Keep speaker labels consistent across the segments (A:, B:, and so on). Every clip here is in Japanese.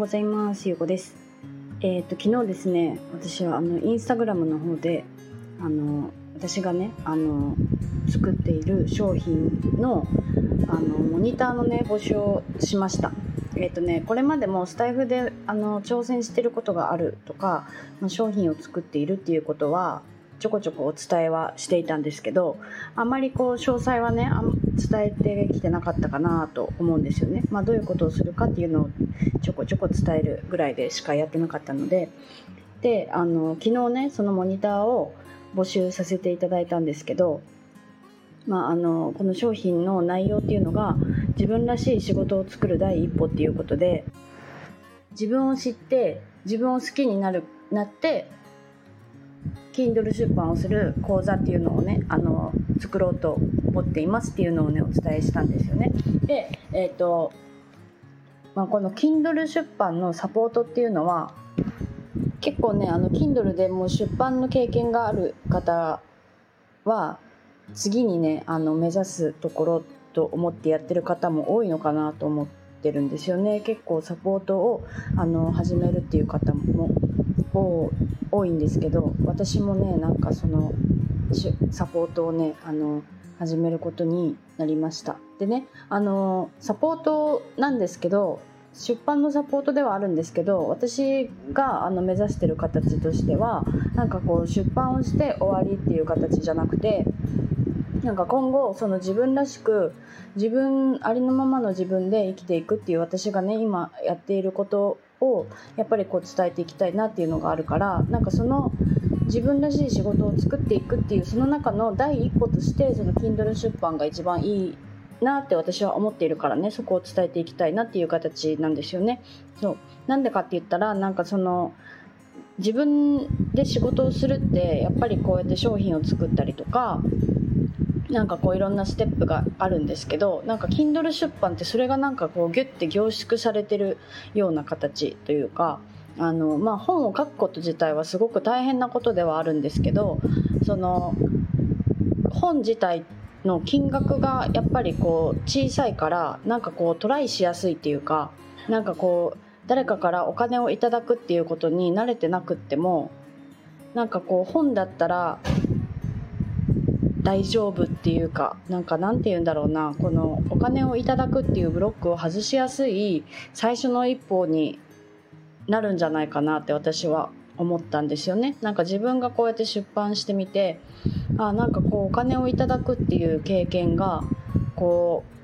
A: ございます。ゆうこです。えっ、と昨日ですね私はあのインスタグラムの方であの私がねあの作っている商品のあのモニターのね募集をしました。えっ、とねこれまでもスタイフであの挑戦してることがあるとか、まあ、商品を作っているっていうことはちょこちょこお伝えはしていたんですけどあんまりこう詳細はね伝えてきてなかったかなと思うんですよね、まあ、どういうことをするかっていうのをちょこちょこ伝えるぐらいでしかやってなかったので。であの昨日ねそのモニターを募集させていただいたんですけど、まあ、あのこの商品の内容っていうのが自分らしい仕事を作る第一歩っていうことで自分を知って自分を好きになるなって Kindle 出版をする講座っていうのをねあの作ろうと思っていますっていうのをねお伝えしたんですよね。で、え、ー、とまあ、この Kindle 出版のサポートっていうのは結構ねあの Kindle でもう出版の経験がある方は次にねあの目指すところと思ってやってる方も多いのかなと思ってるんですよね結構サポートをあの始めるっていう方も多いんですけど私もねなんかそのサポートをねあの始めることになりました。でねあのサポートなんですけど出版のサポートではあるんですけど私があの目指してる形としてはなんかこう出版をして終わりっていう形じゃなくてなんか今後その自分らしく自分ありのままの自分で生きていくっていう私がね今やっていることをやっぱりこう伝えていきたいなっていうのがあるからなんかその自分らしい仕事を作っていくっていうその中の第一歩としてその Kindle 出版が一番いいなって私は思っているからねそこを伝えていきたいなっていう形なんですよね。そうなんでかって言ったらなんかその自分で仕事をするってやっぱりこうやって商品を作ったりとかなんかこういろんなステップがあるんですけどなんか Kindle 出版ってそれがなんかこうギュッて凝縮されてるような形というかあの、まあ、本を書くこと自体はすごく大変なことではあるんですけどその本自体の金額がやっぱりこう小さいからなんかこうトライしやすいっていうかなんかこう誰かからお金をいただくっていうことに慣れてなくってもなんかこう本だったら大丈夫っていうかなんかなんて言うんだろうなこのお金をいただくっていうブロックを外しやすい最初の一歩になるんじゃないかなって私は思ったんですよね。なんか自分がこうやって出版してみてあなんかこうお金をいただくっていう経験がこう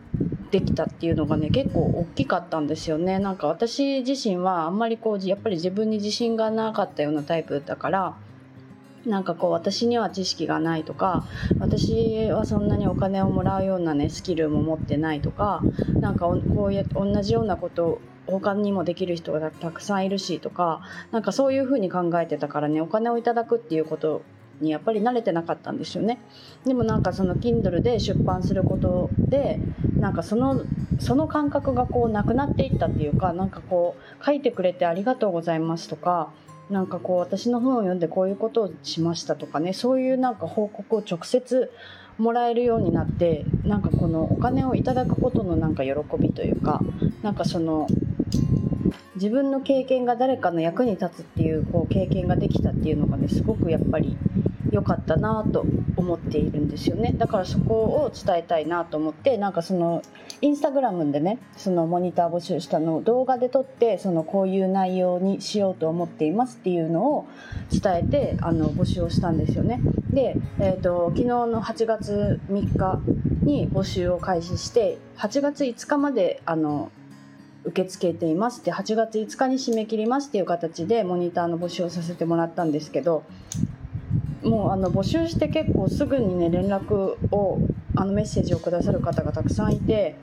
A: できたっていうのがね結構大きかったんですよね。なんか私自身はあんまりこうやっぱり自分に自信がなかったようなタイプだからなんかこう私には知識がないとか私はそんなにお金をもらうようなねスキルも持ってないとかなんかこういう同じようなこと他にもできる人がたくさんいるしとかなんかそういうふうに考えてたからねお金をいただくっていうことにやっぱり慣れてなかったんですよね。でもなんかその Kindle で出版することでなんかそのその感覚がこうなくなっていったっていうかなんかこう書いてくれてありがとうございますとかなんかこう私の本を読んでこういうことをしましたとかねそういうなんか報告を直接もらえるようになってなんかこのお金をいただくことのなんか喜びというかなんかその自分の経験が誰かの役に立つっていうこう経験ができたっていうのがねすごくやっぱり良かったなと思っているんですよね。だからそこを伝えたいなと思ってなんかそのインスタグラムでねそのモニター募集したのを動画で撮ってそのこういう内容にしようと思っていますっていうのを伝えてあの募集をしたんですよね。で、えーと、昨日の8月3日に募集を開始して8月5日まであの受け付けていますって8月5日に締め切りますっていう形でモニターの募集をさせてもらったんですけどもうあの募集して結構すぐにね連絡をあのメッセージをくださる方がたくさんいて、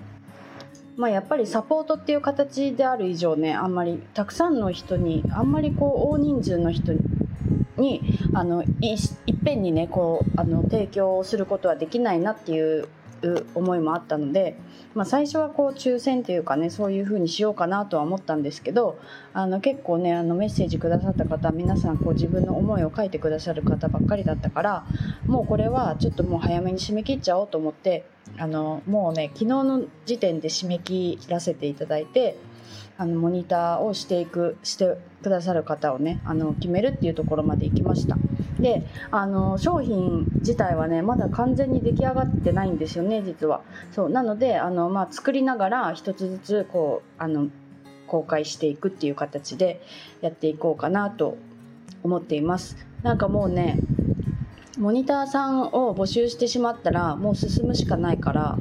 A: まあ、やっぱりサポートっていう形である以上ねあんまりたくさんの人にあんまりこう大人数の人にあのいいっぺんにねこうあの提供することはできないなっていういう思いもあったので、まあ、最初はこう抽選というかねそういう風にしようかなとは思ったんですけどあの結構ねあのメッセージくださった方皆さんこう自分の思いを書いてくださる方ばっかりだったからもうこれはちょっともう早めに締め切っちゃおうと思ってあのもうね昨日の時点で締め切らせていただいてあのモニターをしていくしてくださる方をねあの決めるっていうところまで行きました。であの商品自体はねまだ完全に出来上がってないんですよね実は。そうなのであの、まあ、作りながら一つずつこうあの公開していくっていう形でやっていこうかなと思っています。なんかもうねモニターさんを募集してしまったらもう進むしかないから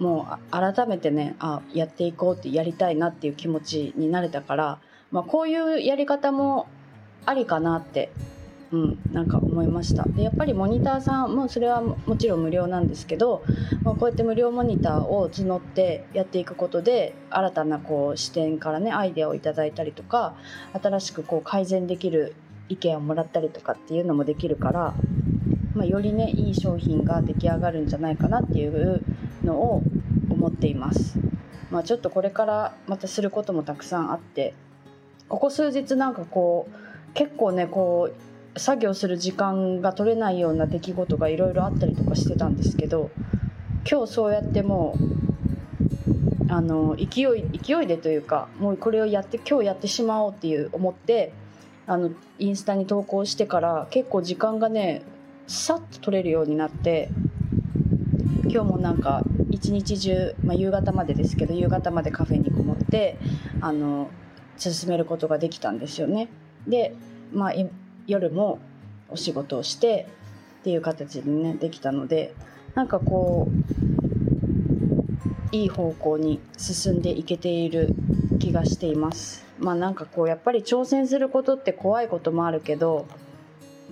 A: もう改めてねあやっていこうってやりたいなっていう気持ちになれたから、まあ、こういうやり方もありかなってうん、なんか思いましたでやっぱりモニターさんもそれはもちろん無料なんですけど、まあ、こうやって無料モニターを募ってやっていくことで新たなこう視点からねアイデアをいただいたりとか新しくこう改善できる意見をもらったりとかっていうのもできるから、まあ、よりねいい商品が出来上がるんじゃないかなっていうのを思っています。まあ、ちょっとこれからまたすることもたくさんあってここ数日なんかこう結構ねこう作業する時間が取れないような出来事がいろいろあったりとかしてたんですけど今日そうやってもうあの勢い勢いでというかもうこれをやって今日やってしまおうっていう思ってあのインスタに投稿してから結構時間がねさっと取れるようになって今日もなんか一日中、まあ、夕方までですけど夕方までカフェにこもってあの進めることができたんですよね。で、まあ、夜もお仕事をしてっていう形でねできたのでなんかこういい方向に進んでいけている気がしています。まあなんかこうやっぱり挑戦することって怖いこともあるけど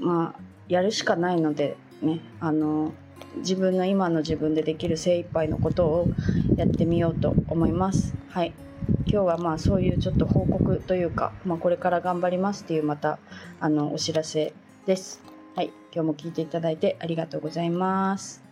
A: まあやるしかないのでねあの自分の今の自分でできる精一杯のことをやってみようと思います。はい。今日はまあそういうちょっと報告というか、まあ、これから頑張りますっていうまたあのお知らせです。はい。今日も聞いていただいてありがとうございます。